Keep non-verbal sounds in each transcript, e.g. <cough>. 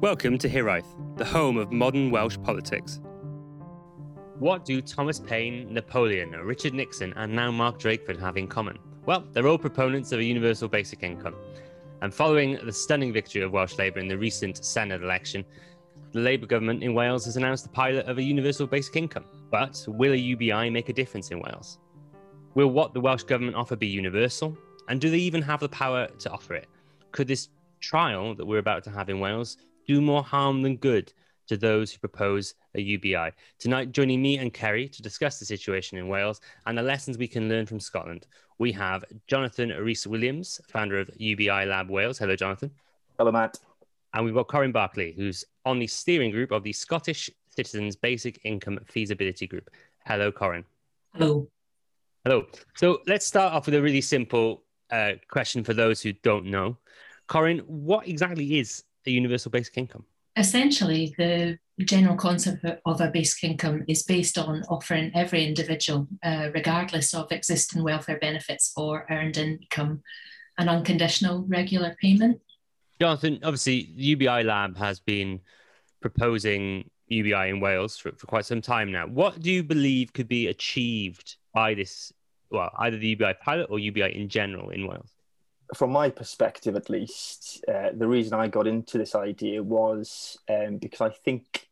Welcome to Hiraeth, the home of modern Welsh politics. What do Thomas Paine, Napoleon, Richard Nixon, and now Mark Drakeford have in common? Well, they're all proponents of a universal basic income. And following the stunning victory of Welsh Labour in the recent Senedd election, the Labour government in Wales has announced the pilot of a universal basic income. But will a UBI make a difference in Wales? Will what the Welsh government offer be universal? And do they even have the power to offer it? Could this trial that we're about to have in Wales do more harm than good to those who propose a UBI. Tonight, joining me and Kerry to discuss the situation in Wales and the lessons we can learn from Scotland, we have Jonathan Rhys Williams, founder of UBI Lab Wales. Hello, Jonathan. Hello, Matt. And we've got Corin Barclay, who's on the steering group of the Scottish Citizens Basic Income Feasibility Group. Hello, Corin. Hello. Hello. So let's start off with a really simple uh, question for those who don't know. Corin, what exactly is a universal basic income? Essentially, the general concept of a basic income is based on offering every individual, uh, regardless of existing welfare benefits or earned income, an unconditional regular payment. Jonathan, obviously, the UBI Lab has been proposing UBI in Wales for, for quite some time now. What do you believe could be achieved by this, well, either the UBI pilot or UBI in general in Wales? From my perspective at least, uh, the reason I got into this idea was um, because I think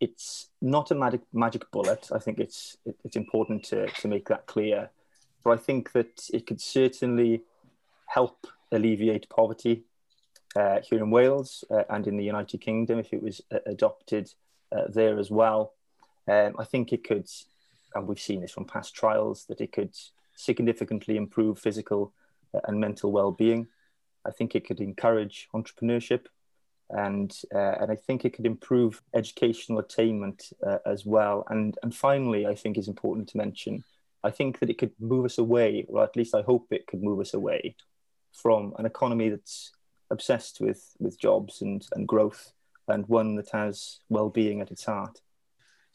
it's not a magic magic bullet. I think it's it, it's important to to make that clear. But I think that it could certainly help alleviate poverty uh, here in Wales uh, and in the United Kingdom if it was uh, adopted uh, there as well. Um, I think it could, and we've seen this from past trials, that it could significantly improve physical and mental well-being. I think it could encourage entrepreneurship, and uh, and I think it could improve educational attainment uh, as well. And and finally, I think is important to mention. I think that it could move us away, or at least I hope it could move us away from an economy that's obsessed with with jobs and and growth, and one that has well-being at its heart.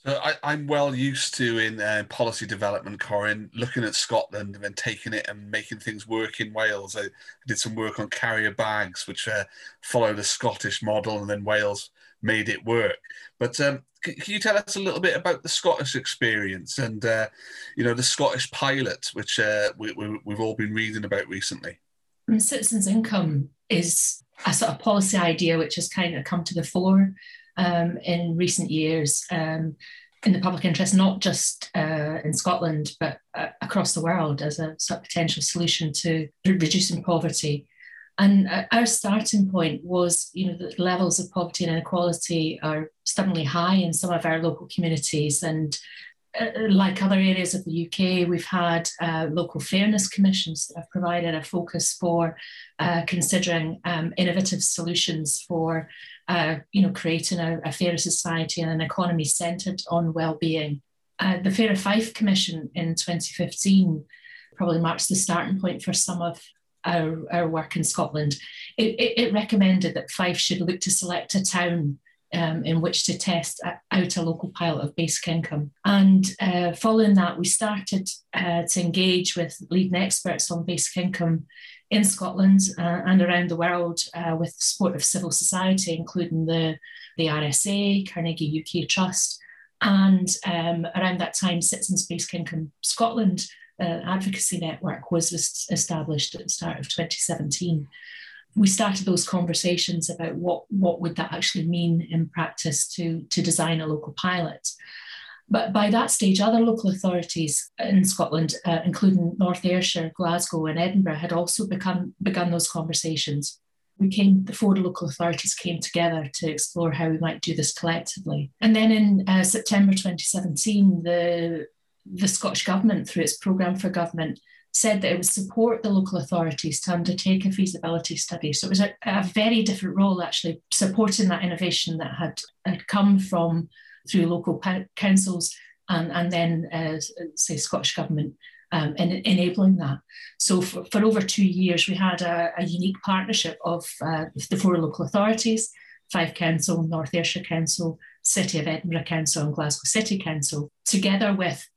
So I, am well used to in uh, policy development, Corin, looking at Scotland and then taking it and making things work in Wales. I, I did some work on carrier bags, which uh, followed a Scottish model, and then Wales made it work. But um, can, can, you tell us a little bit about the Scottish experience and uh, you know the Scottish pilot, which uh, we, we, we've all been reading about recently? Citizens' income is a sort of policy idea which has kind of come to the fore um, in recent years um, in the public interest, not just uh, in Scotland, but uh, across the world as a sort of potential solution to reducing poverty. And uh, our starting point was, you know, the levels of poverty and inequality are stubbornly high in some of our local communities. And like other areas of the UK, we've had uh, local fairness commissions that have provided a focus for uh, considering um, innovative solutions for uh, you know, creating a, a, fairer society and an economy centred on well-being. Uh, the Fairer Fife Commission in 2015 probably marks the starting point for some of our, our work in Scotland. It, it, it recommended that Fife should look to select a town um, in which to test out a local pilot of basic income. And uh, following that, we started uh, to engage with leading experts on basic income in Scotland uh, and around the world uh, with the support of civil society, including the, the RSA, Carnegie UK Trust, and um, around that time, Citizens Basic Income Scotland uh, advocacy network was established at the start of 2017. We started those conversations about what, what would that actually mean in practice to, to design a local pilot. But by that stage, other local authorities in Scotland, uh, including North Ayrshire, Glasgow, and Edinburgh, had also become, begun those conversations. We came, the four local authorities came together to explore how we might do this collectively. And then in uh, September 2017, the, the Scottish Government, through its programme for government, said that it would support the local authorities to undertake a feasibility study. So it was a, a very different role, actually, supporting that innovation that had, had come from through local councils and, and then, uh, say, Scottish Government um, in, enabling that. So for, for, over two years, we had a, a unique partnership of uh, the four local authorities, Fife Council, North Ayrshire Council, City of Edinburgh Council and Glasgow City Council, together with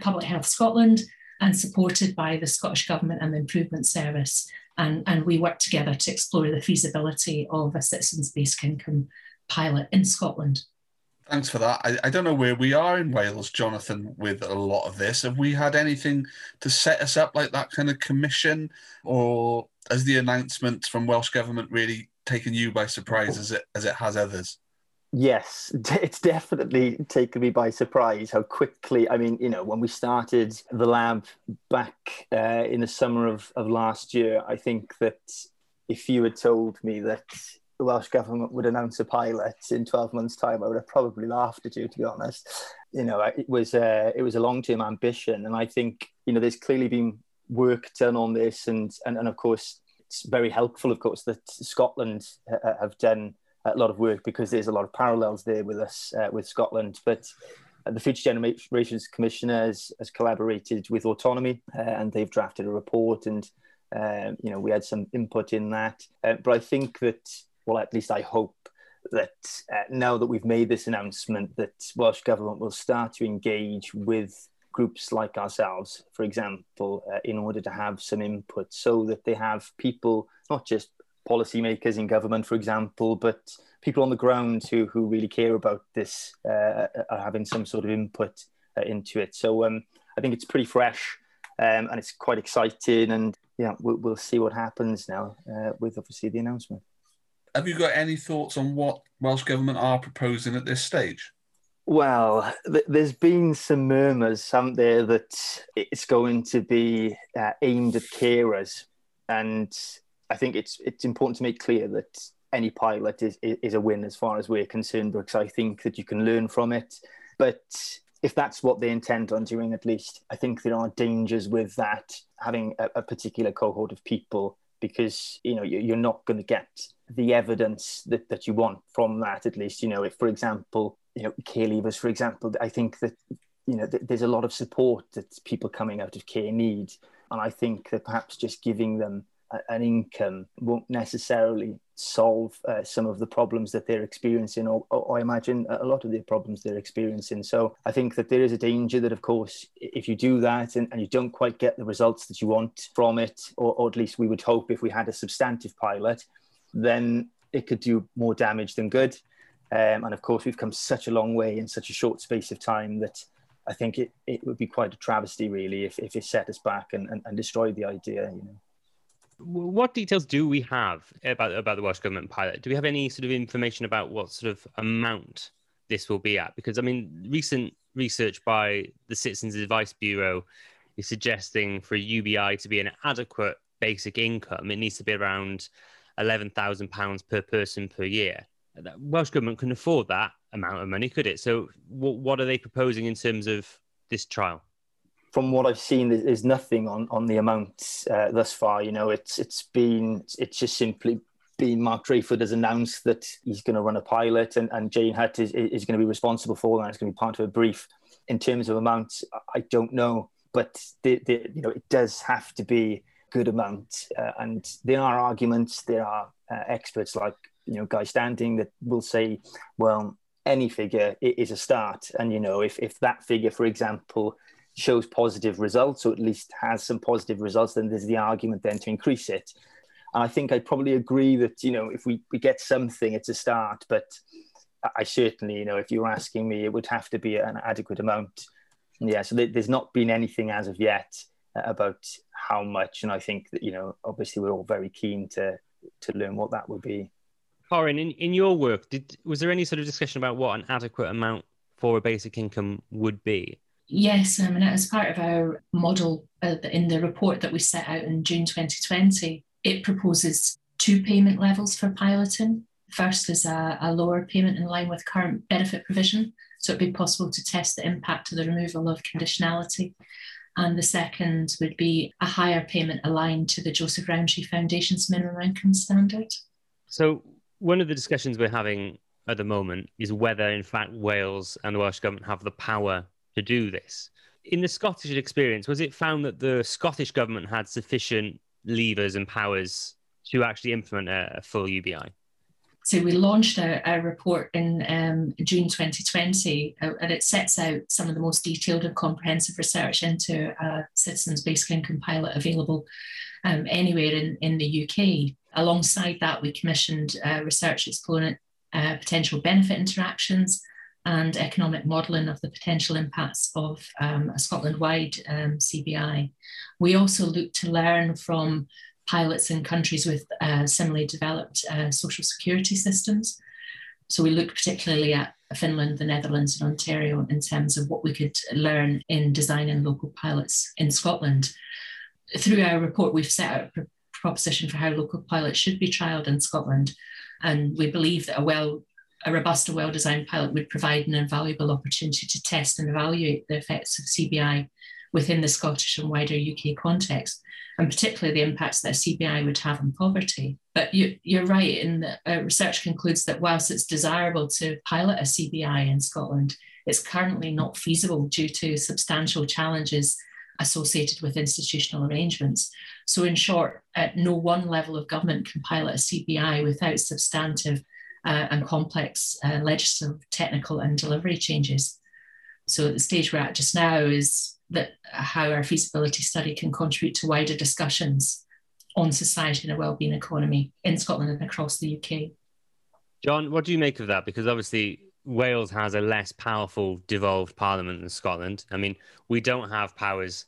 Public Health Scotland and supported by the Scottish Government and the Improvement Service. And, and we worked together to explore the feasibility of a citizens' basic income pilot in Scotland. Thanks for that. I, I don't know where we are in Wales, Jonathan, with a lot of this. Have we had anything to set us up like that kind of commission, or has the announcement from Welsh Government really taken you by surprise as it as it has others? Yes, it's definitely taken me by surprise how quickly. I mean, you know, when we started the lab back uh, in the summer of, of last year, I think that if you had told me that the Welsh government would announce a pilot in 12 months' time, I would have probably laughed at you, to be honest. You know, it was a, it was a long term ambition. And I think, you know, there's clearly been work done on this. And, and, and of course, it's very helpful, of course, that Scotland uh, uh, have done a lot of work because there's a lot of parallels there with us, uh, with Scotland. But uh, the Future Generations Commissioner has, has collaborated with Autonomy uh, and they've drafted a report and um, you know, we had some input in that. Uh, but I think that, well, at least I hope that uh, now that we've made this announcement, that Welsh Government will start to engage with groups like ourselves, for example, uh, in order to have some input so that they have people, not just policymakers in government, for example, but people on the ground who, who really care about this uh, are having some sort of input uh, into it. So um, I think it's pretty fresh um, and it's quite exciting. And yeah, we'll, we'll see what happens now uh, with obviously the announcement. Have you got any thoughts on what Welsh Government are proposing at this stage? Well, th- there's been some murmurs, haven't there, that it's going to be uh, aimed at carers. And I think it's it's important to make clear that any pilot is, is a win as far as we're concerned, because I think that you can learn from it. But if that's what they intend on doing, at least, I think there are dangers with that having a, a particular cohort of people because you know you're not going to get the evidence that, that you want from that. At least, you know, if for example, you know, care leavers, for example, I think that you know there's a lot of support that people coming out of care need, and I think that perhaps just giving them an income won't necessarily solve uh, some of the problems that they're experiencing, or, or, I imagine a lot of the problems they're experiencing. So I think that there is a danger that, of course, if you do that and, and you don't quite get the results that you want from it, or, or at least we would hope if we had a substantive pilot, then it could do more damage than good. Um, and of course, we've come such a long way in such a short space of time that I think it, it would be quite a travesty, really, if, if it set us back and, and, and destroyed the idea. You know. What details do we have about about the Welsh Government pilot? Do we have any sort of information about what sort of amount this will be at? Because I mean, recent research by the Citizens Advice Bureau is suggesting for a UBI to be an adequate basic income, it needs to be around eleven thousand pounds per person per year. The Welsh Government can afford that amount of money, could it? So, what, what are they proposing in terms of this trial? From what I've seen, there's nothing on on the amount uh, thus far. You know, it's it's been it's just simply been Mark Drakeford has announced that he's going to run a pilot, and, and Jane Hutt is, is going to be responsible for that. It's going to be part of a brief. In terms of amounts, I don't know, but the, the, you know it does have to be good amount, uh, and there are arguments. There are uh, experts like you know Guy Standing that will say, well, any figure is a start, and you know if if that figure, for example shows positive results, or at least has some positive results, then there's the argument then to increase it. And I think I probably agree that, you know, if we, we get something, it's a start. But I certainly, you know, if you were asking me, it would have to be an adequate amount. Yeah, so there's not been anything as of yet uh, about how much. And I think that, you know, obviously we're all very keen to to learn what that would be. Corin, in, in your work, did was there any sort of discussion about what an adequate amount for a basic income would be? Yes, I mean, as part of our model uh, in the report that we set out in June 2020, it proposes two payment levels for piloting. First is a, a lower payment in line with current benefit provision, so it'd be possible to test the impact of the removal of conditionality. And the second would be a higher payment aligned to the Joseph Rowntree Foundation's minimum income standard. So, one of the discussions we're having at the moment is whether, in fact, Wales and the Welsh Government have the power to do this. In the Scottish experience, was it found that the Scottish government had sufficient levers and powers to actually implement a, a full UBI? So we launched a, report in um, June 2020, uh, and it sets out some of the most detailed and comprehensive research into a citizens' basic income pilot available um, anywhere in, in the UK. Alongside that, we commissioned uh, research exploring uh, potential benefit interactions, and economic modelling of the potential impacts of um, a Scotland wide um, CBI. We also look to learn from pilots in countries with uh, similarly developed uh, social security systems. So we look particularly at Finland, the Netherlands, and Ontario in terms of what we could learn in designing local pilots in Scotland. Through our report, we've set out a proposition for how local pilots should be trialled in Scotland. And we believe that a well a robust and well-designed pilot would provide an invaluable opportunity to test and evaluate the effects of CBI within the Scottish and wider UK context, and particularly the impacts that CBI would have on poverty. But you, are right in that uh, research concludes that whilst it's desirable to pilot a CBI in Scotland, it's currently not feasible due to substantial challenges associated with institutional arrangements. So, in short, at no one level of government can pilot a CBI without substantive uh, and complex uh, legislative, technical, and delivery changes. So, the stage we're at just now is that how our feasibility study can contribute to wider discussions on society and a wellbeing economy in Scotland and across the UK. John, what do you make of that? Because obviously Wales has a less powerful devolved parliament than Scotland. I mean, we don't have powers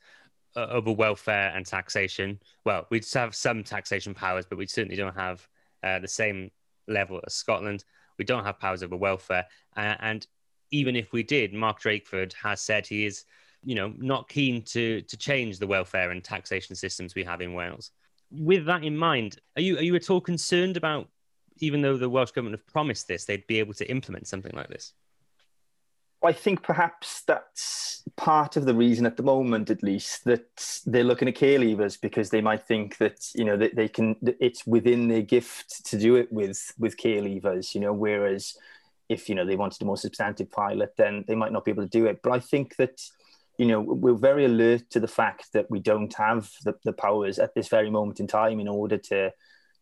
uh, over welfare and taxation. Well, we have some taxation powers, but we certainly don't have uh, the same level as Scotland. We don't have powers over welfare, uh, and even if we did, Mark Drakeford has said he is, you know, not keen to to change the welfare and taxation systems we have in Wales. With that in mind, are you are you at all concerned about even though the Welsh government have promised this, they'd be able to implement something like this? I think perhaps that's part of the reason at the moment, at least, that they're looking at care leavers because they might think that you know that they can. It's within their gift to do it with with care leavers, you know. Whereas if you know they wanted a more substantive pilot, then they might not be able to do it. But I think that you know we're very alert to the fact that we don't have the, the powers at this very moment in time in order to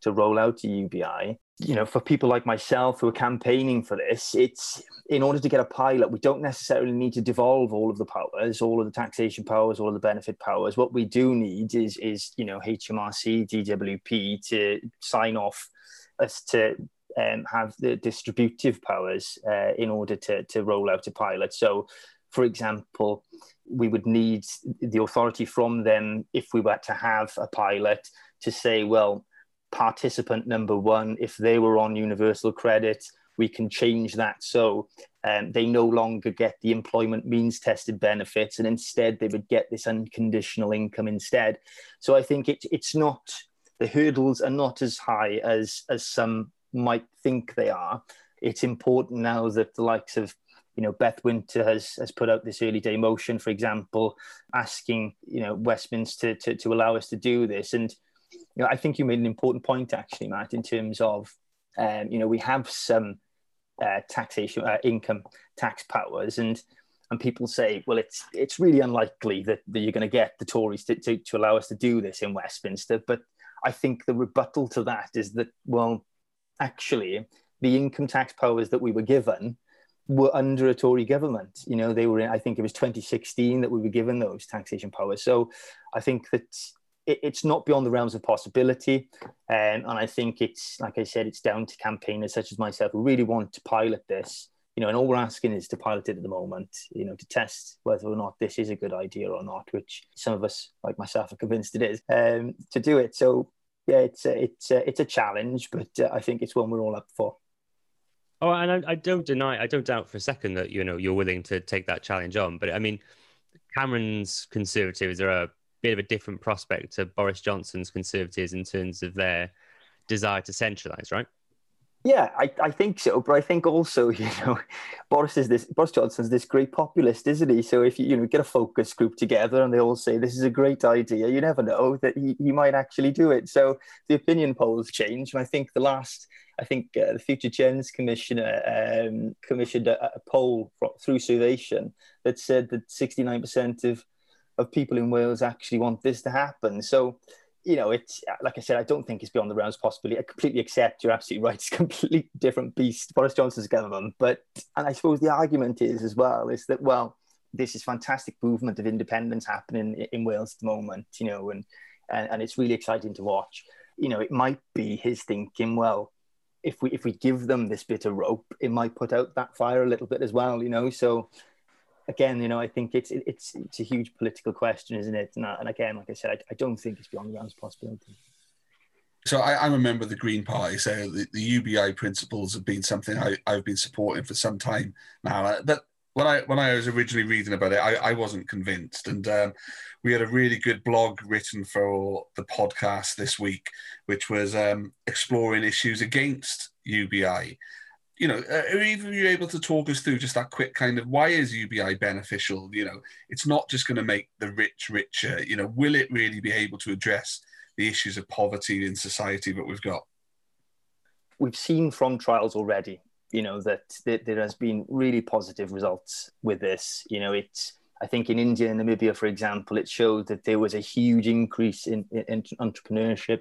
to roll out a UBI you know, for people like myself who are campaigning for this, it's in order to get a pilot, we don't necessarily need to devolve all of the powers, all of the taxation powers, all of the benefit powers. What we do need is, is you know, HMRC, DWP to sign off as to um, have the distributive powers uh, in order to, to roll out a pilot. So, for example, we would need the authority from them if we were to have a pilot to say, well, participant number one, if they were on universal credit, we can change that so um, they no longer get the employment means tested benefits and instead they would get this unconditional income instead. So I think it, it's not, the hurdles are not as high as, as some might think they are. It's important now that the likes of you know, Beth Winter has has put out this early day motion, for example, asking you know Westminster to, to allow us to do this. And you know, I think you made an important point actually, Matt, in terms of, um, you know, we have some uh, taxation, uh, income tax powers, and and people say, well, it's it's really unlikely that, that you're going to get the Tories to, to, to allow us to do this in Westminster. But I think the rebuttal to that is that, well, actually, the income tax powers that we were given were under a Tory government. You know, they were in, I think it was 2016 that we were given those taxation powers. So I think that it, it's not beyond the realms of possibility. Um, and I think it's, like I said, it's down to campaigners such as myself who really want to pilot this. You know, and all we're asking is to pilot it at the moment, you know, to test whether or not this is a good idea or not, which some of us, like myself, are convinced it is, um, to do it. So, yeah, it's a, it's a, it's a challenge, but uh, I think it's one we're all up for. Oh, and I, I, don't deny, I don't doubt for a second that you know you're willing to take that challenge on. But I mean, Cameron's Conservatives are a bit of a different prospect to Boris Johnson's Conservatives in terms of their desire to centralise, right? Yeah, I, I think so, but I think also, <laughs> you know, Boris is this Boris Johnson's this great populist, isn't he? So if you you know get a focus group together and they all say this is a great idea, you never know that he, he might actually do it. So the opinion polls change, and I think the last, I think uh, the Future Gens Commissioner um, commissioned a, a poll through Survation that said that sixty nine percent of of people in Wales actually want this to happen. So, you know, it's like I said, I don't think it's beyond the realms of possibility. I completely accept you're absolutely right. <laughs> It's a completely different beast, Boris Johnson's government. But, and I suppose the argument is as well, is that, well, this is fantastic movement of independence happening in Wales at the moment, you know, and, and, and it's really exciting to watch. You know, it might be his thinking, well, if we if we give them this bit of rope, it might put out that fire a little bit as well, you know. So again, you know, I think it's it's it's a huge political question, isn't it? And, and again, like I said, I, I don't think it's beyond the realms of possibility. So I, am a member of the Green Party, so the, the UBI principles have been something I, I've been supporting for some time now. But when I when I was originally reading about it, I, I wasn't convinced, and um, we had a really good blog written for the podcast this week, which was um, exploring issues against UBI. You know, uh, are either you're able to talk us through just that quick kind of why is UBI beneficial? You know, it's not just going to make the rich richer. You know, will it really be able to address the issues of poverty in society that we've got? We've seen from trials already you know that, there has been really positive results with this. You know, it's I think in India and Namibia, for example, it showed that there was a huge increase in, in, in entrepreneurship,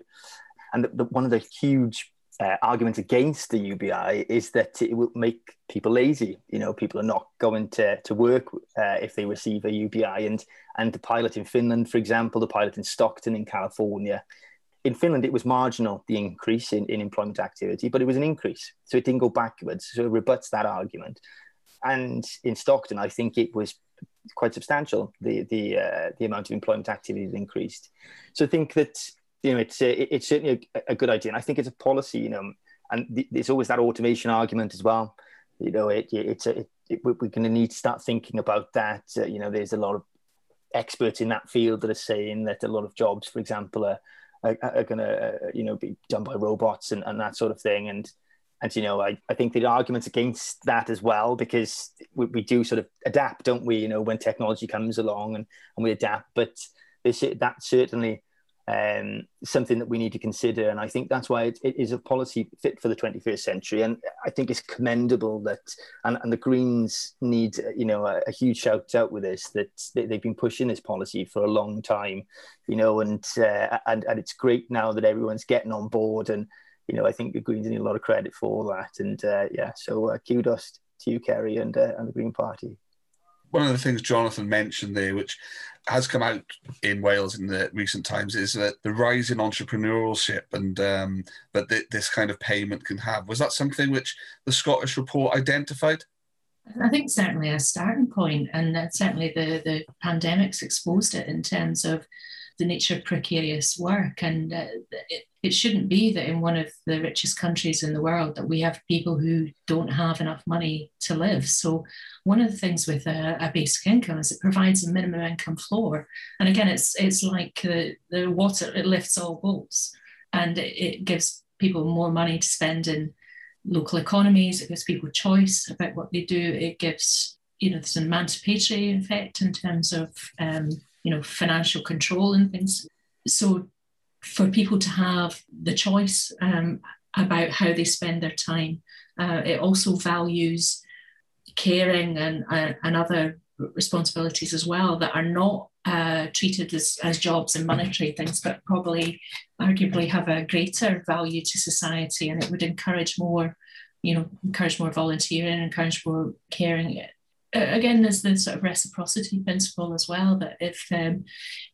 and the, the, one of the huge uh, arguments against the UBI is that it will make people lazy. You know, people are not going to, to work uh, if they receive a UBI. And and the pilot in Finland, for example, the pilot in Stockton in California, in Finland, it was marginal, the increase in, in employment activity, but it was an increase. So it didn't go backwards. So it rebuts that argument. And in Stockton, I think it was quite substantial, the, the, uh, the amount of employment activity that increased. So I think that, you know, it's, uh, it's certainly a, a, good idea. And I think it's a policy, you know, and th- there's always that automation argument as well. You know, it, it's a, it, it, we're going to need to start thinking about that. Uh, you know, there's a lot of experts in that field that are saying that a lot of jobs, for example, are, are, are going to uh, you know be done by robots and, and that sort of thing and and you know I, I think the arguments against that as well because we, we do sort of adapt don't we you know when technology comes along and, and we adapt but this that certainly um, something that we need to consider. And I think that's why it, it is a policy fit for the 21st century. And I think it's commendable that, and, and the Greens need, you know, a, a huge shout out with this, that they, have been pushing this policy for a long time, you know, and, uh, and, and it's great now that everyone's getting on board. And, you know, I think the Greens need a lot of credit for that. And uh, yeah, so uh, kudos to you, Kerry, and, uh, and the Green Party one of the things Jonathan mentioned there, which has come out in Wales in the recent times, is that the rise in entrepreneurship and um, that th- this kind of payment can have. Was that something which the Scottish report identified? I think certainly a starting point, and certainly the the pandemics exposed it in terms of the nature of precarious work. And uh, it, it shouldn't be that in one of the richest countries in the world that we have people who don't have enough money to live. So one of the things with a, a basic income is it provides a minimum income floor. And again, it's it's like the, the water, it lifts all boats and it, it gives people more money to spend in local economies. It gives people choice about what they do. It gives, you know, there's an emancipatory effect in terms of um, you know financial control and things so for people to have the choice um, about how they spend their time uh, it also values caring and, uh, and other responsibilities as well that are not uh, treated as, as jobs and monetary things, but probably arguably have a greater value to society. And it would encourage more, you know, encourage more volunteering, encourage more caring again, there's the sort of reciprocity principle as well that if um,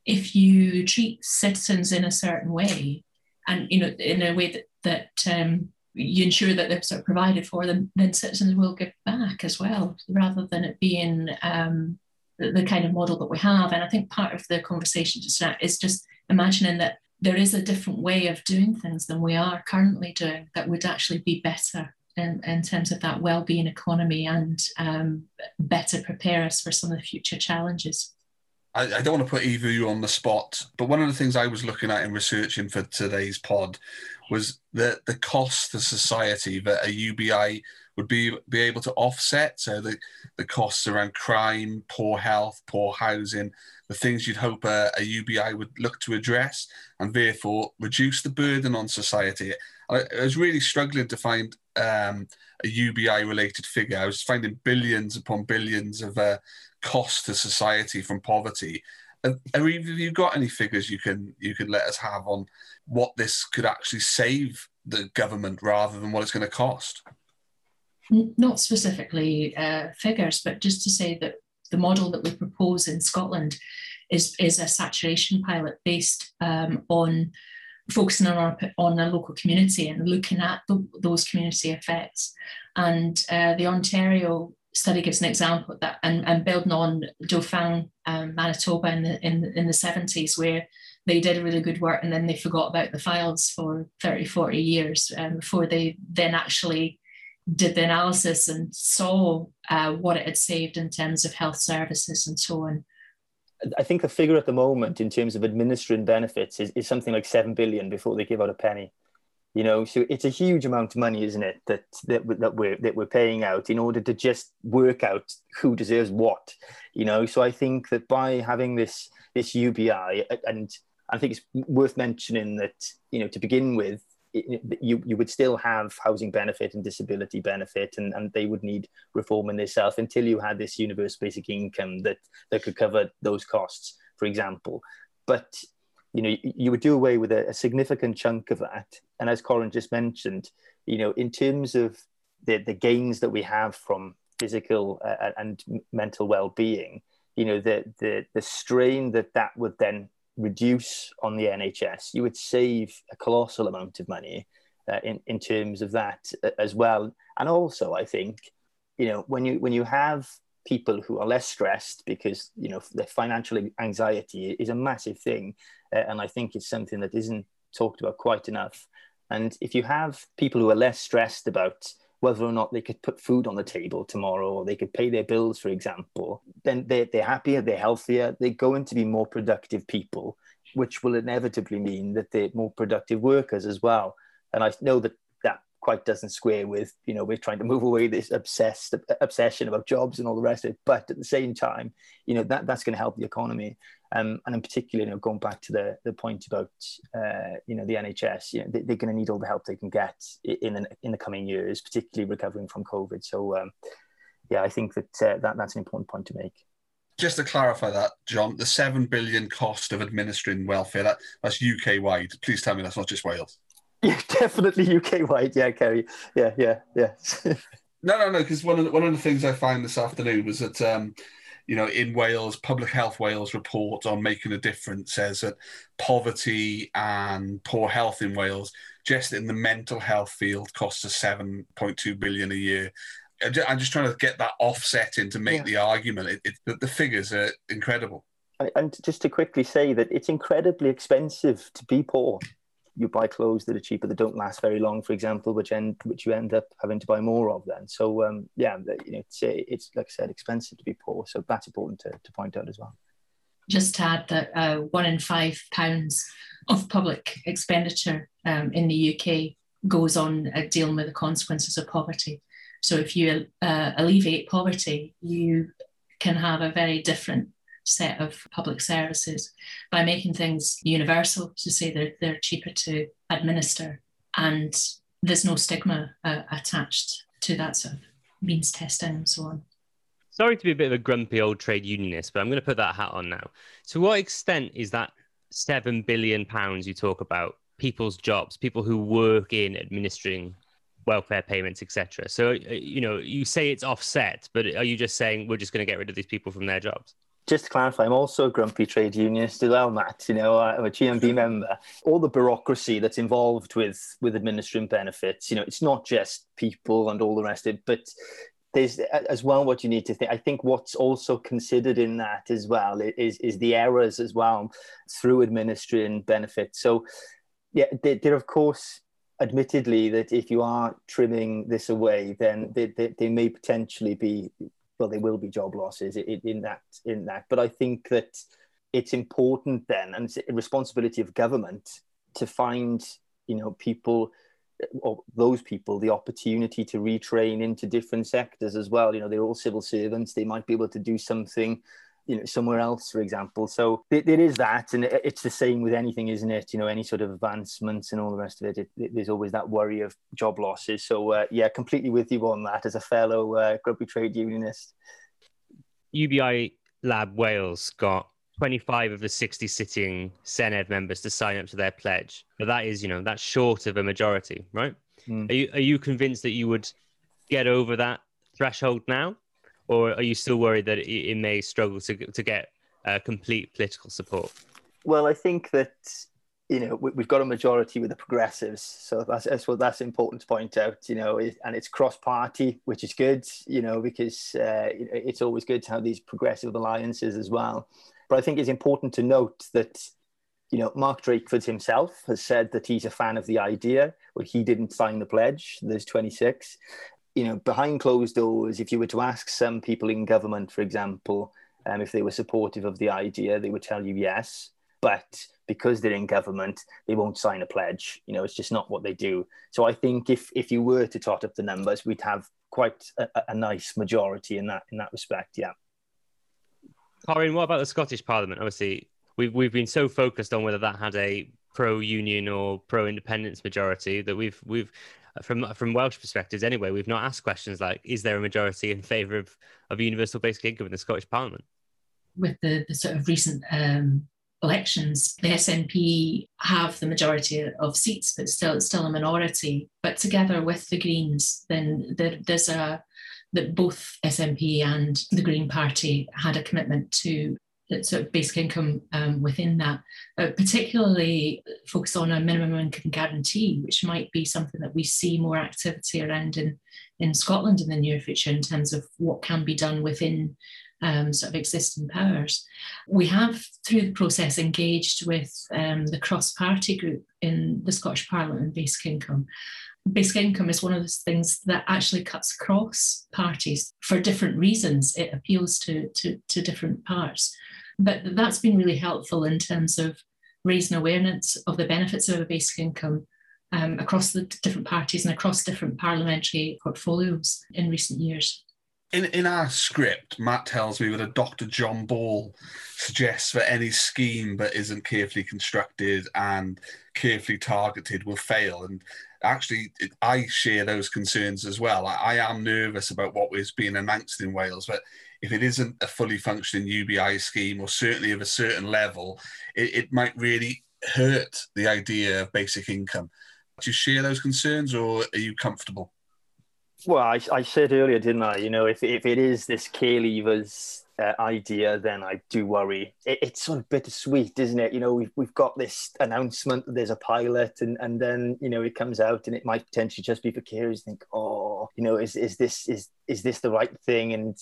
if you treat citizens in a certain way, and you know in a way that that um, you ensure that they're sort of provided for, them, then citizens will give back as well, rather than it being um, the, the, kind of model that we have. And I think part of the conversation just now is just imagining that there is a different way of doing things than we are currently doing that would actually be better in, in terms of that well-being economy and um, better prepare us for some of the future challenges. I, I, don't want to put either of you on the spot, but one of the things I was looking at in researching for today's pod was the the cost to society that a UBI would be be able to offset. So the the costs around crime, poor health, poor housing, the things you'd hope a, a UBI would look to address, and therefore reduce the burden on society. I, I was really struggling to find um, a UBI related figure. I was finding billions upon billions of uh, cost to society from poverty. Have, have you got any figures you can you can let us have on what this could actually save the government rather than what it's going to cost? Not specifically uh, figures, but just to say that the model that we propose in Scotland is, is a saturation pilot based um, on focusing on our, on a local community and looking at the, those community effects. And uh, the Ontario study gives an example of that, and, and building on Dauphin, um, Manitoba in the in, in the 70s, where they did really good work and then they forgot about the files for 30, 40 years um, before they then actually did the analysis and saw uh, what it had saved in terms of health services and so on. I think the figure at the moment in terms of administering benefits is, is something like seven billion before they give out a penny. You know, so it's a huge amount of money, isn't it? That that, that we're that we're paying out in order to just work out who deserves what. You know, so I think that by having this this UBI, and I think it's worth mentioning that you know to begin with, you, you would still have housing benefit and disability benefit, and, and they would need reform in themselves until you had this universal basic income that, that could cover those costs, for example. But you know, you would do away with a, a significant chunk of that. And as Corin just mentioned, you know, in terms of the, the gains that we have from physical uh, and mental well-being, you know, the, the, the strain that that would then reduce on the NHS, you would save a colossal amount of money uh, in, in terms of that uh, as well. And also, I think, you know, when you when you have people who are less stressed because you know the financial anxiety is a massive thing, uh, and I think it's something that isn't talked about quite enough. And if you have people who are less stressed about whether or not they could put food on the table tomorrow or they could pay their bills, for example, then they're, they're happier, they're healthier, they're going to be more productive people, which will inevitably mean that they're more productive workers as well. And I know that that quite doesn't square with, you know, we're trying to move away this obsessed obsession about jobs and all the rest of it. But at the same time, you know, that, that's going to help the economy. Um, and in particular, you know, going back to the, the point about uh, you know the NHS, you know, they, are going to need all the help they can get in the, in the coming years, particularly recovering from COVID. So, um, yeah, I think that, uh, that that's an important point to make. Just to clarify that, John, the seven billion cost of administering welfare that that's UK wide. Please tell me that's not just Wales. <laughs> Yeah, definitely UK wide. Yeah, Kerry. Yeah, yeah, yeah. <laughs> no, no, no. Because one of the, one of the things I found this afternoon was that. Um, you know, in Wales, Public Health Wales report on making a difference says that poverty and poor health in Wales, just in the mental health field, costs us 7.2 billion a year. I'm just trying to get that offset in to make yeah. the argument. It, it, the figures are incredible. And just to quickly say that it's incredibly expensive to be poor you buy clothes that are cheaper that don't last very long, for example, which end which you end up having to buy more of. Then, so um, yeah, you know, it's it's like I said, expensive to be poor, so that's important to, to point out as well. Just to add that uh, one in five pounds of public expenditure um, in the UK goes on uh, dealing with the consequences of poverty. So if you uh, alleviate poverty, you can have a very different set of public services by making things universal to say they're, they're cheaper to administer and there's no stigma uh, attached to that sort of means testing and so on. Sorry to be a bit of a grumpy old trade unionist, but I'm going to put that hat on now. To what extent is that seven billion pounds you talk about people's jobs, people who work in administering welfare payments, etc. So, uh, you know, you say it's offset, but are you just saying we're just going to get rid of these people from their jobs? Just to clarify, I'm also a grumpy trade unionist as well, Matt. You know, I'm a GMB <laughs> member. All the bureaucracy that's involved with with administering benefits, you know, it's not just people and all the rest of it, but there's as well what you need to think. I think what's also considered in that as well is is the errors as well through administering benefits. So, yeah, there, there of course admittedly that if you are trimming this away, then they, they, they, may potentially be well, there will be job losses in, that in that. But I think that it's important then, and it's a responsibility of government to find you know people or those people the opportunity to retrain into different sectors as well. You know, they're all civil servants; they might be able to do something you know somewhere else for example. So there, there is that and it's the same with anything isn't it? You know any sort of advancements and all the rest of it, it, it there's always that worry of job losses. So uh, yeah completely with you on that as a fellow uh, grumpy trade unionist. Ubi lab wales got 25 of the 60 sitting senedd members to sign up to their pledge. But that is you know that's short of a majority right? Mm. are you are you convinced that you would get over that threshold now or are you still worried that it, it may struggle to to get uh, complete political support? Well, I think that you know, we, have got a majority with the progressives, so that's that's what that's important to point out. You know, and it's cross-party, which is good. You know, because uh, it's always good to have these progressive alliances as well. But I think it's important to note that, you know, Mark Drakeford himself has said that he's a fan of the idea, but he didn't sign the pledge. There's 26. You know, behind closed doors, if you were to ask some people in government, for example, um, if they were supportive of the idea, they would tell you yes. But because they're in government, they won't sign a pledge. You know, it's just not what they do. So I think if if you were to tot up the numbers, we'd have quite a, a nice majority in that in that respect. Yeah. Corin, what about the Scottish Parliament? Obviously, we've we've been so focused on whether that had a pro-union or pro-independence majority that we've we've from from Welsh perspectives anyway, we've not asked questions like, is there a majority in favour of of universal basic income in the Scottish Parliament? With the, the sort of recent um, elections, the SNP have the majority of seats, but still it's still a minority. But together with the Greens, then there, there's a that both SNP and the Green Party had a commitment to sort of basic income um, within that, uh, particularly focus on a minimum income guarantee, which might be something that we see more activity around in, in Scotland in the near future in terms of what can be done within um, sort of existing powers. We have, through the process, engaged with um, the cross party group in the Scottish Parliament on basic income basic income is one of those things that actually cuts across parties for different reasons. It appeals to, to, to different parts. But that's been really helpful in terms of raising awareness of the benefits of a basic income um, across the different parties and across different parliamentary portfolios in recent years. In, in our script, Matt tells me that a Dr. John Ball suggests that any scheme that isn't carefully constructed and carefully targeted will fail. And actually, I share those concerns as well. I, I am nervous about what is being announced in Wales, but if it isn't a fully functioning UBI scheme or certainly of a certain level, it, it might really hurt the idea of basic income. Do you share those concerns or are you comfortable? Well, I, I said earlier, didn't I? You know, if, if it is this care leavers uh, idea, then I do worry. It, it's sort of bittersweet, isn't it? You know, we've, we've got this announcement that there's a pilot, and, and then you know it comes out, and it might potentially just be for carers. Think, oh, you know, is is this is is this the right thing? And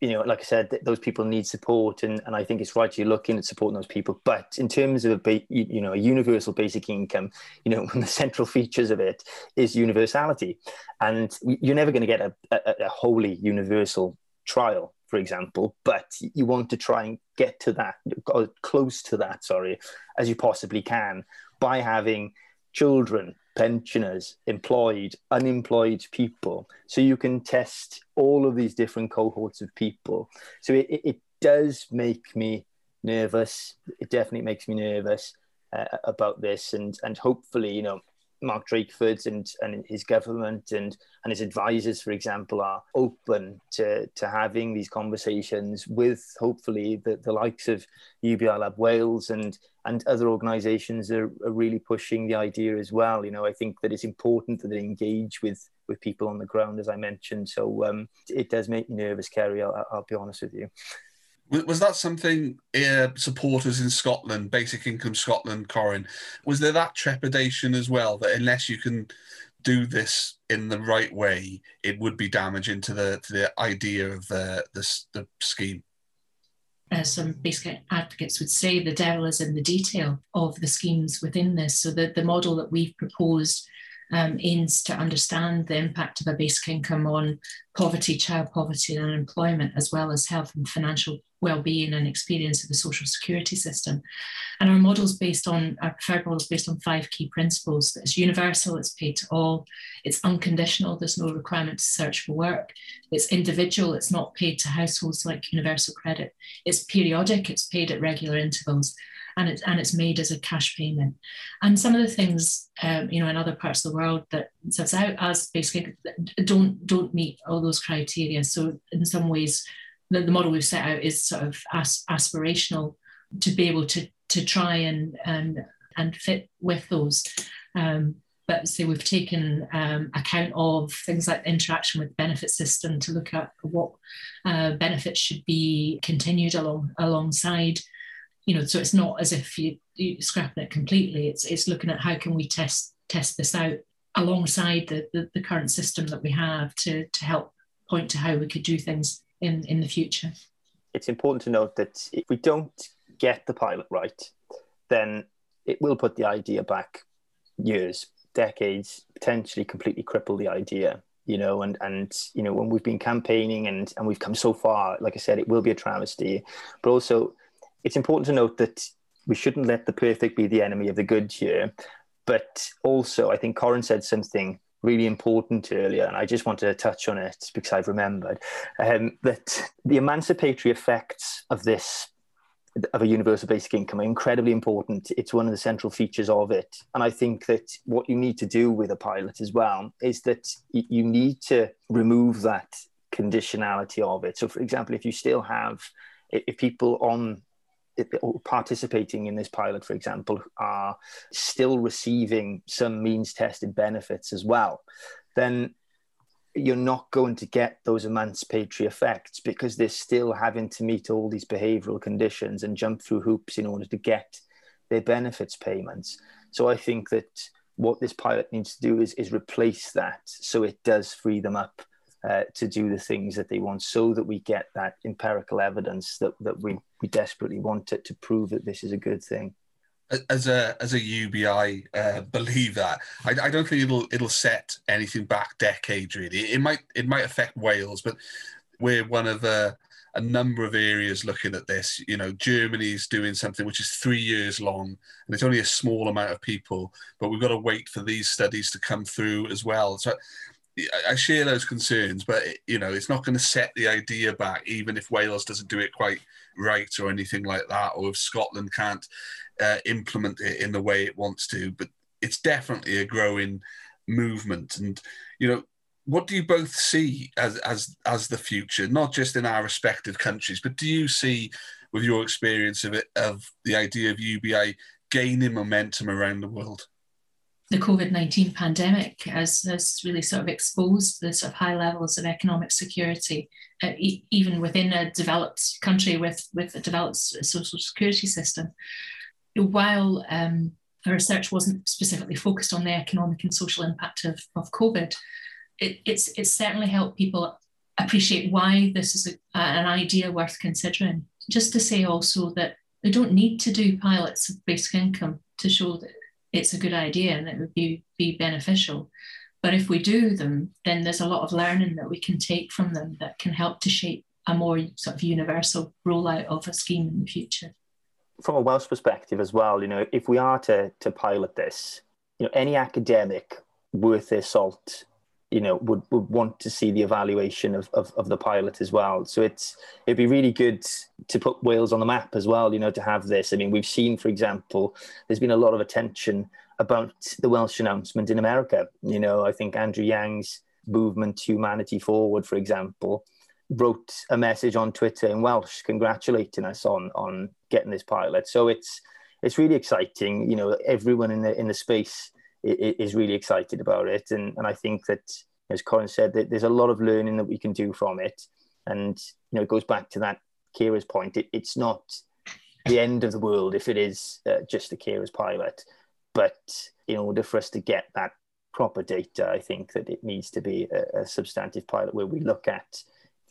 you know, like I said, those people need support, and, and I think it's right you're looking at supporting those people. But in terms of a ba- you know a universal basic income, you know, <laughs> one of the central features of it is universality, and you're never going to get a, a, a wholly universal trial for example, but you want to try and get to that, or close to that, sorry, as you possibly can by having children, pensioners, employed, unemployed people. So you can test all of these different cohorts of people. So it, it does make me nervous. It definitely makes me nervous uh, about this. And, and hopefully, you know, Mark Drakeford and, and his government and, and his advisors, for example, are open to, to having these conversations with hopefully the, the likes of UBI Lab Wales and, and other organizations are, are really pushing the idea as well. You know, I think that it's important that they engage with, with people on the ground, as I mentioned. So um, it does make me nervous, Kerry, I'll, I'll be honest with you. Was that something uh, supporters in Scotland, Basic Income Scotland, Corin, was there that trepidation as well that unless you can do this in the right way, it would be damaging to the to the idea of the the, the scheme? As some basic advocates would say, the devil is in the detail of the schemes within this. So the, the model that we've proposed um, aims to understand the impact of a basic income on poverty, child poverty, and unemployment, as well as health and financial well-being and experience of the social security system. And our models based on our preferred models based on five key principles. That It's universal, it's paid to all, it's unconditional, there's no requirement to search for work, it's individual, it's not paid to households like universal credit, it's periodic, it's paid at regular intervals and it's and it's made as a cash payment. And some of the things um, you know in other parts of the world that sets out as basically don't don't meet all those criteria. So in some ways, the, the model we've set out is sort of as, aspirational to be able to to try and and and fit with those. Um, but say we've taken um, account of things like interaction with benefit system to look at what uh, benefits should be continued along alongside you know, so it's not as if you, you scrapping it completely. It's it's looking at how can we test test this out alongside the, the, the current system that we have to to help point to how we could do things in in the future. It's important to note that if we don't get the pilot right, then it will put the idea back years, decades, potentially completely cripple the idea you know, and and you know when we've been campaigning and and we've come so far, like I said, it will be a travesty. But also, it's important to note that we shouldn't let the perfect be the enemy of the good here. But also, I think Corin said something really important earlier, and I just wanted to touch on it because I've remembered um, that the emancipatory effects of this of a universal basic income are incredibly important. It's one of the central features of it. And I think that what you need to do with a pilot as well is that you need to remove that conditionality of it. So, for example, if you still have, if people on participating in this pilot, for example, are still receiving some means tested benefits as well, then you're not going to get those emancipatory effects because they're still having to meet all these behavioral conditions and jump through hoops in order to get their benefits payments. So I think that what this pilot needs to do is, is replace that so it does free them up uh, to do the things that they want so that we get that empirical evidence that, that we, we desperately want it to prove that this is a good thing as a as a UBI uh, believe that I, I, don't think it'll it'll set anything back decades really. It might it might affect Wales, but we're one of a, a number of areas looking at this. You know, Germany's doing something which is three years long, and it's only a small amount of people, but we've got to wait for these studies to come through as well. So. I share those concerns, but you know it's not going to set the idea back, even if Wales doesn't do it quite right or anything like that, or if Scotland can't uh, implement it in the way it wants to. But it's definitely a growing movement, and you know, what do you both see as as as the future, not just in our respective countries, but do you see, with your experience of it, of the idea of UBI gaining momentum around the world? The COVID 19 pandemic has, has really sort of exposed the sort of high levels of economic security, uh, e- even within a developed country with, with a developed social security system while um, our research wasn't specifically focused on the economic and social impact of, of COVID, it, it's, it's certainly helped people appreciate why this is a, an idea worth considering. Just to say also that they don't need to do pilots of basic income to show that it's a good idea and it would be, be beneficial. But if we do them, then there's a lot of learning that we can take from them that can help to shape a more sort of universal rollout of a scheme in the future from a Welsh perspective as well, you know, if we are to to pilot this, you know, any academic worth their salt, you know, would, would want to see the evaluation of, of, of the pilot as well. So it's it'd be really good to put Wales on the map as well, you know, to have this. I mean, we've seen, for example, there's been a lot of attention about the Welsh announcement in America. You know, I think Andrew Yang's movement Humanity Forward, for example, wrote a message on Twitter in Welsh congratulating us on on getting this pilot. So it's it's really exciting. You know, everyone in the in the space is really excited about it, and and I think that as Corin said, that there's a lot of learning that we can do from it, and you know, it goes back to that carers point. It, it's not the end of the world if it is uh, just a carers pilot, but in order for us to get that proper data, I think that it needs to be a, a substantive pilot where we look at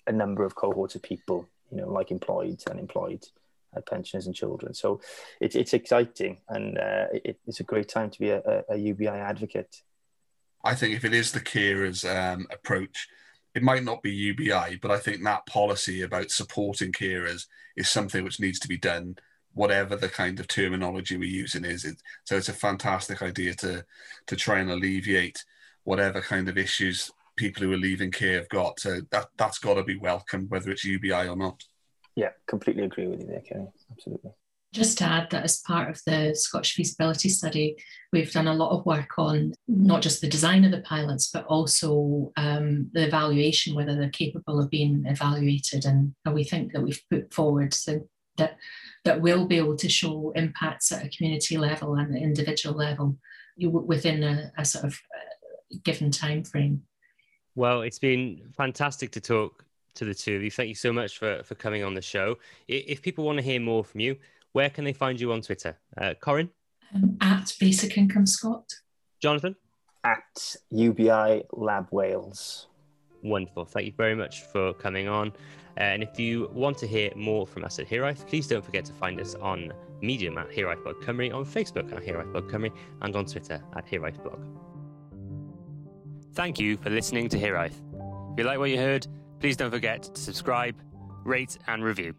a number of cohorts of people, you know, like employed, unemployed, uh, pensioners, and children. So it's it's exciting, and uh, it, it's a great time to be a, a, UBI advocate. I think if it is the carers um, approach, it might not be UBI, but I think that policy about supporting carers is something which needs to be done, whatever the kind of terminology we're using is. It, so it's a fantastic idea to to try and alleviate whatever kind of issues people who are leaving care have got. So that that's got to be welcomed, whether it's UBI or not. Yeah, completely agree with you there, Kenny. Absolutely. Just to add that as part of the Scottish feasibility study, we've done a lot of work on not just the design of the pilots, but also um, the evaluation, whether they're capable of being evaluated. And we think that we've put forward so that that will be able to show impacts at a community level and an individual level within a, a sort of uh, given time frame. Well, it's been fantastic to talk to the two of you. Thank you so much for, for coming on the show. If people want to hear more from you, where can they find you on Twitter? Uh, Corin? Um, at Basic Income Scott. Jonathan? At UBI Lab Wales. Wonderful. Thank you very much for coming on. Uh, and if you want to hear more from us at Hiraeth, please don't forget to find us on Medium at Hiraeth Blog Cymru, on Facebook at Hiraeth Blog Cymru, and on Twitter at Hiraeth Blog. Thank you for listening to Hiraeth. If you like what you heard, please don't forget to subscribe, rate, and review.